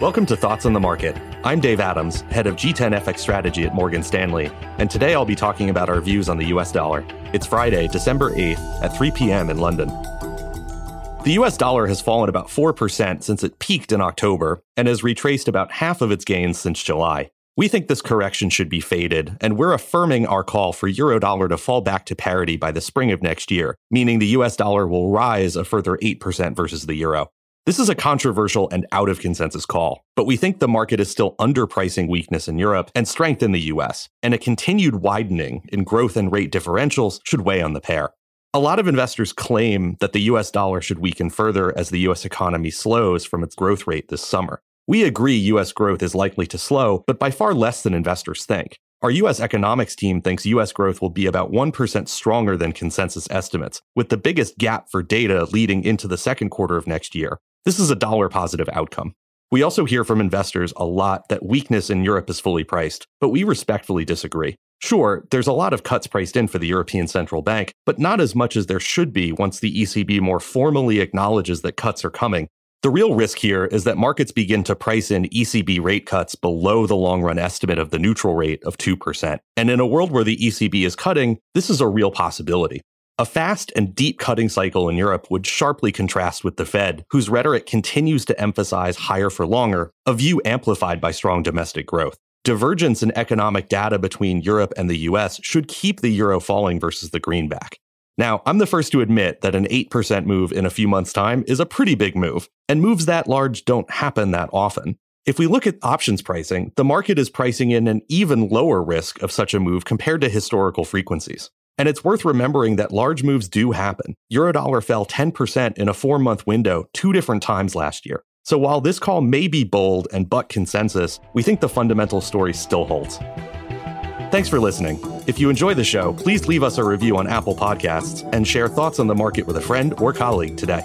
Welcome to Thoughts on the Market. I'm Dave Adams, head of G10 FX strategy at Morgan Stanley, and today I'll be talking about our views on the US dollar. It's Friday, December 8th at 3 p.m. in London. The US dollar has fallen about 4% since it peaked in October and has retraced about half of its gains since July. We think this correction should be faded, and we're affirming our call for eurodollar to fall back to parity by the spring of next year, meaning the US dollar will rise a further 8% versus the euro. This is a controversial and out of consensus call, but we think the market is still underpricing weakness in Europe and strength in the US, and a continued widening in growth and rate differentials should weigh on the pair. A lot of investors claim that the US dollar should weaken further as the US economy slows from its growth rate this summer. We agree US growth is likely to slow, but by far less than investors think. Our US economics team thinks US growth will be about 1% stronger than consensus estimates, with the biggest gap for data leading into the second quarter of next year. This is a dollar positive outcome. We also hear from investors a lot that weakness in Europe is fully priced, but we respectfully disagree. Sure, there's a lot of cuts priced in for the European Central Bank, but not as much as there should be once the ECB more formally acknowledges that cuts are coming. The real risk here is that markets begin to price in ECB rate cuts below the long run estimate of the neutral rate of 2%. And in a world where the ECB is cutting, this is a real possibility. A fast and deep cutting cycle in Europe would sharply contrast with the Fed, whose rhetoric continues to emphasize higher for longer, a view amplified by strong domestic growth. Divergence in economic data between Europe and the US should keep the euro falling versus the greenback. Now, I'm the first to admit that an 8% move in a few months' time is a pretty big move, and moves that large don't happen that often. If we look at options pricing, the market is pricing in an even lower risk of such a move compared to historical frequencies. And it's worth remembering that large moves do happen. Eurodollar fell 10% in a four month window two different times last year. So while this call may be bold and buck consensus, we think the fundamental story still holds. Thanks for listening. If you enjoy the show, please leave us a review on Apple Podcasts and share thoughts on the market with a friend or colleague today.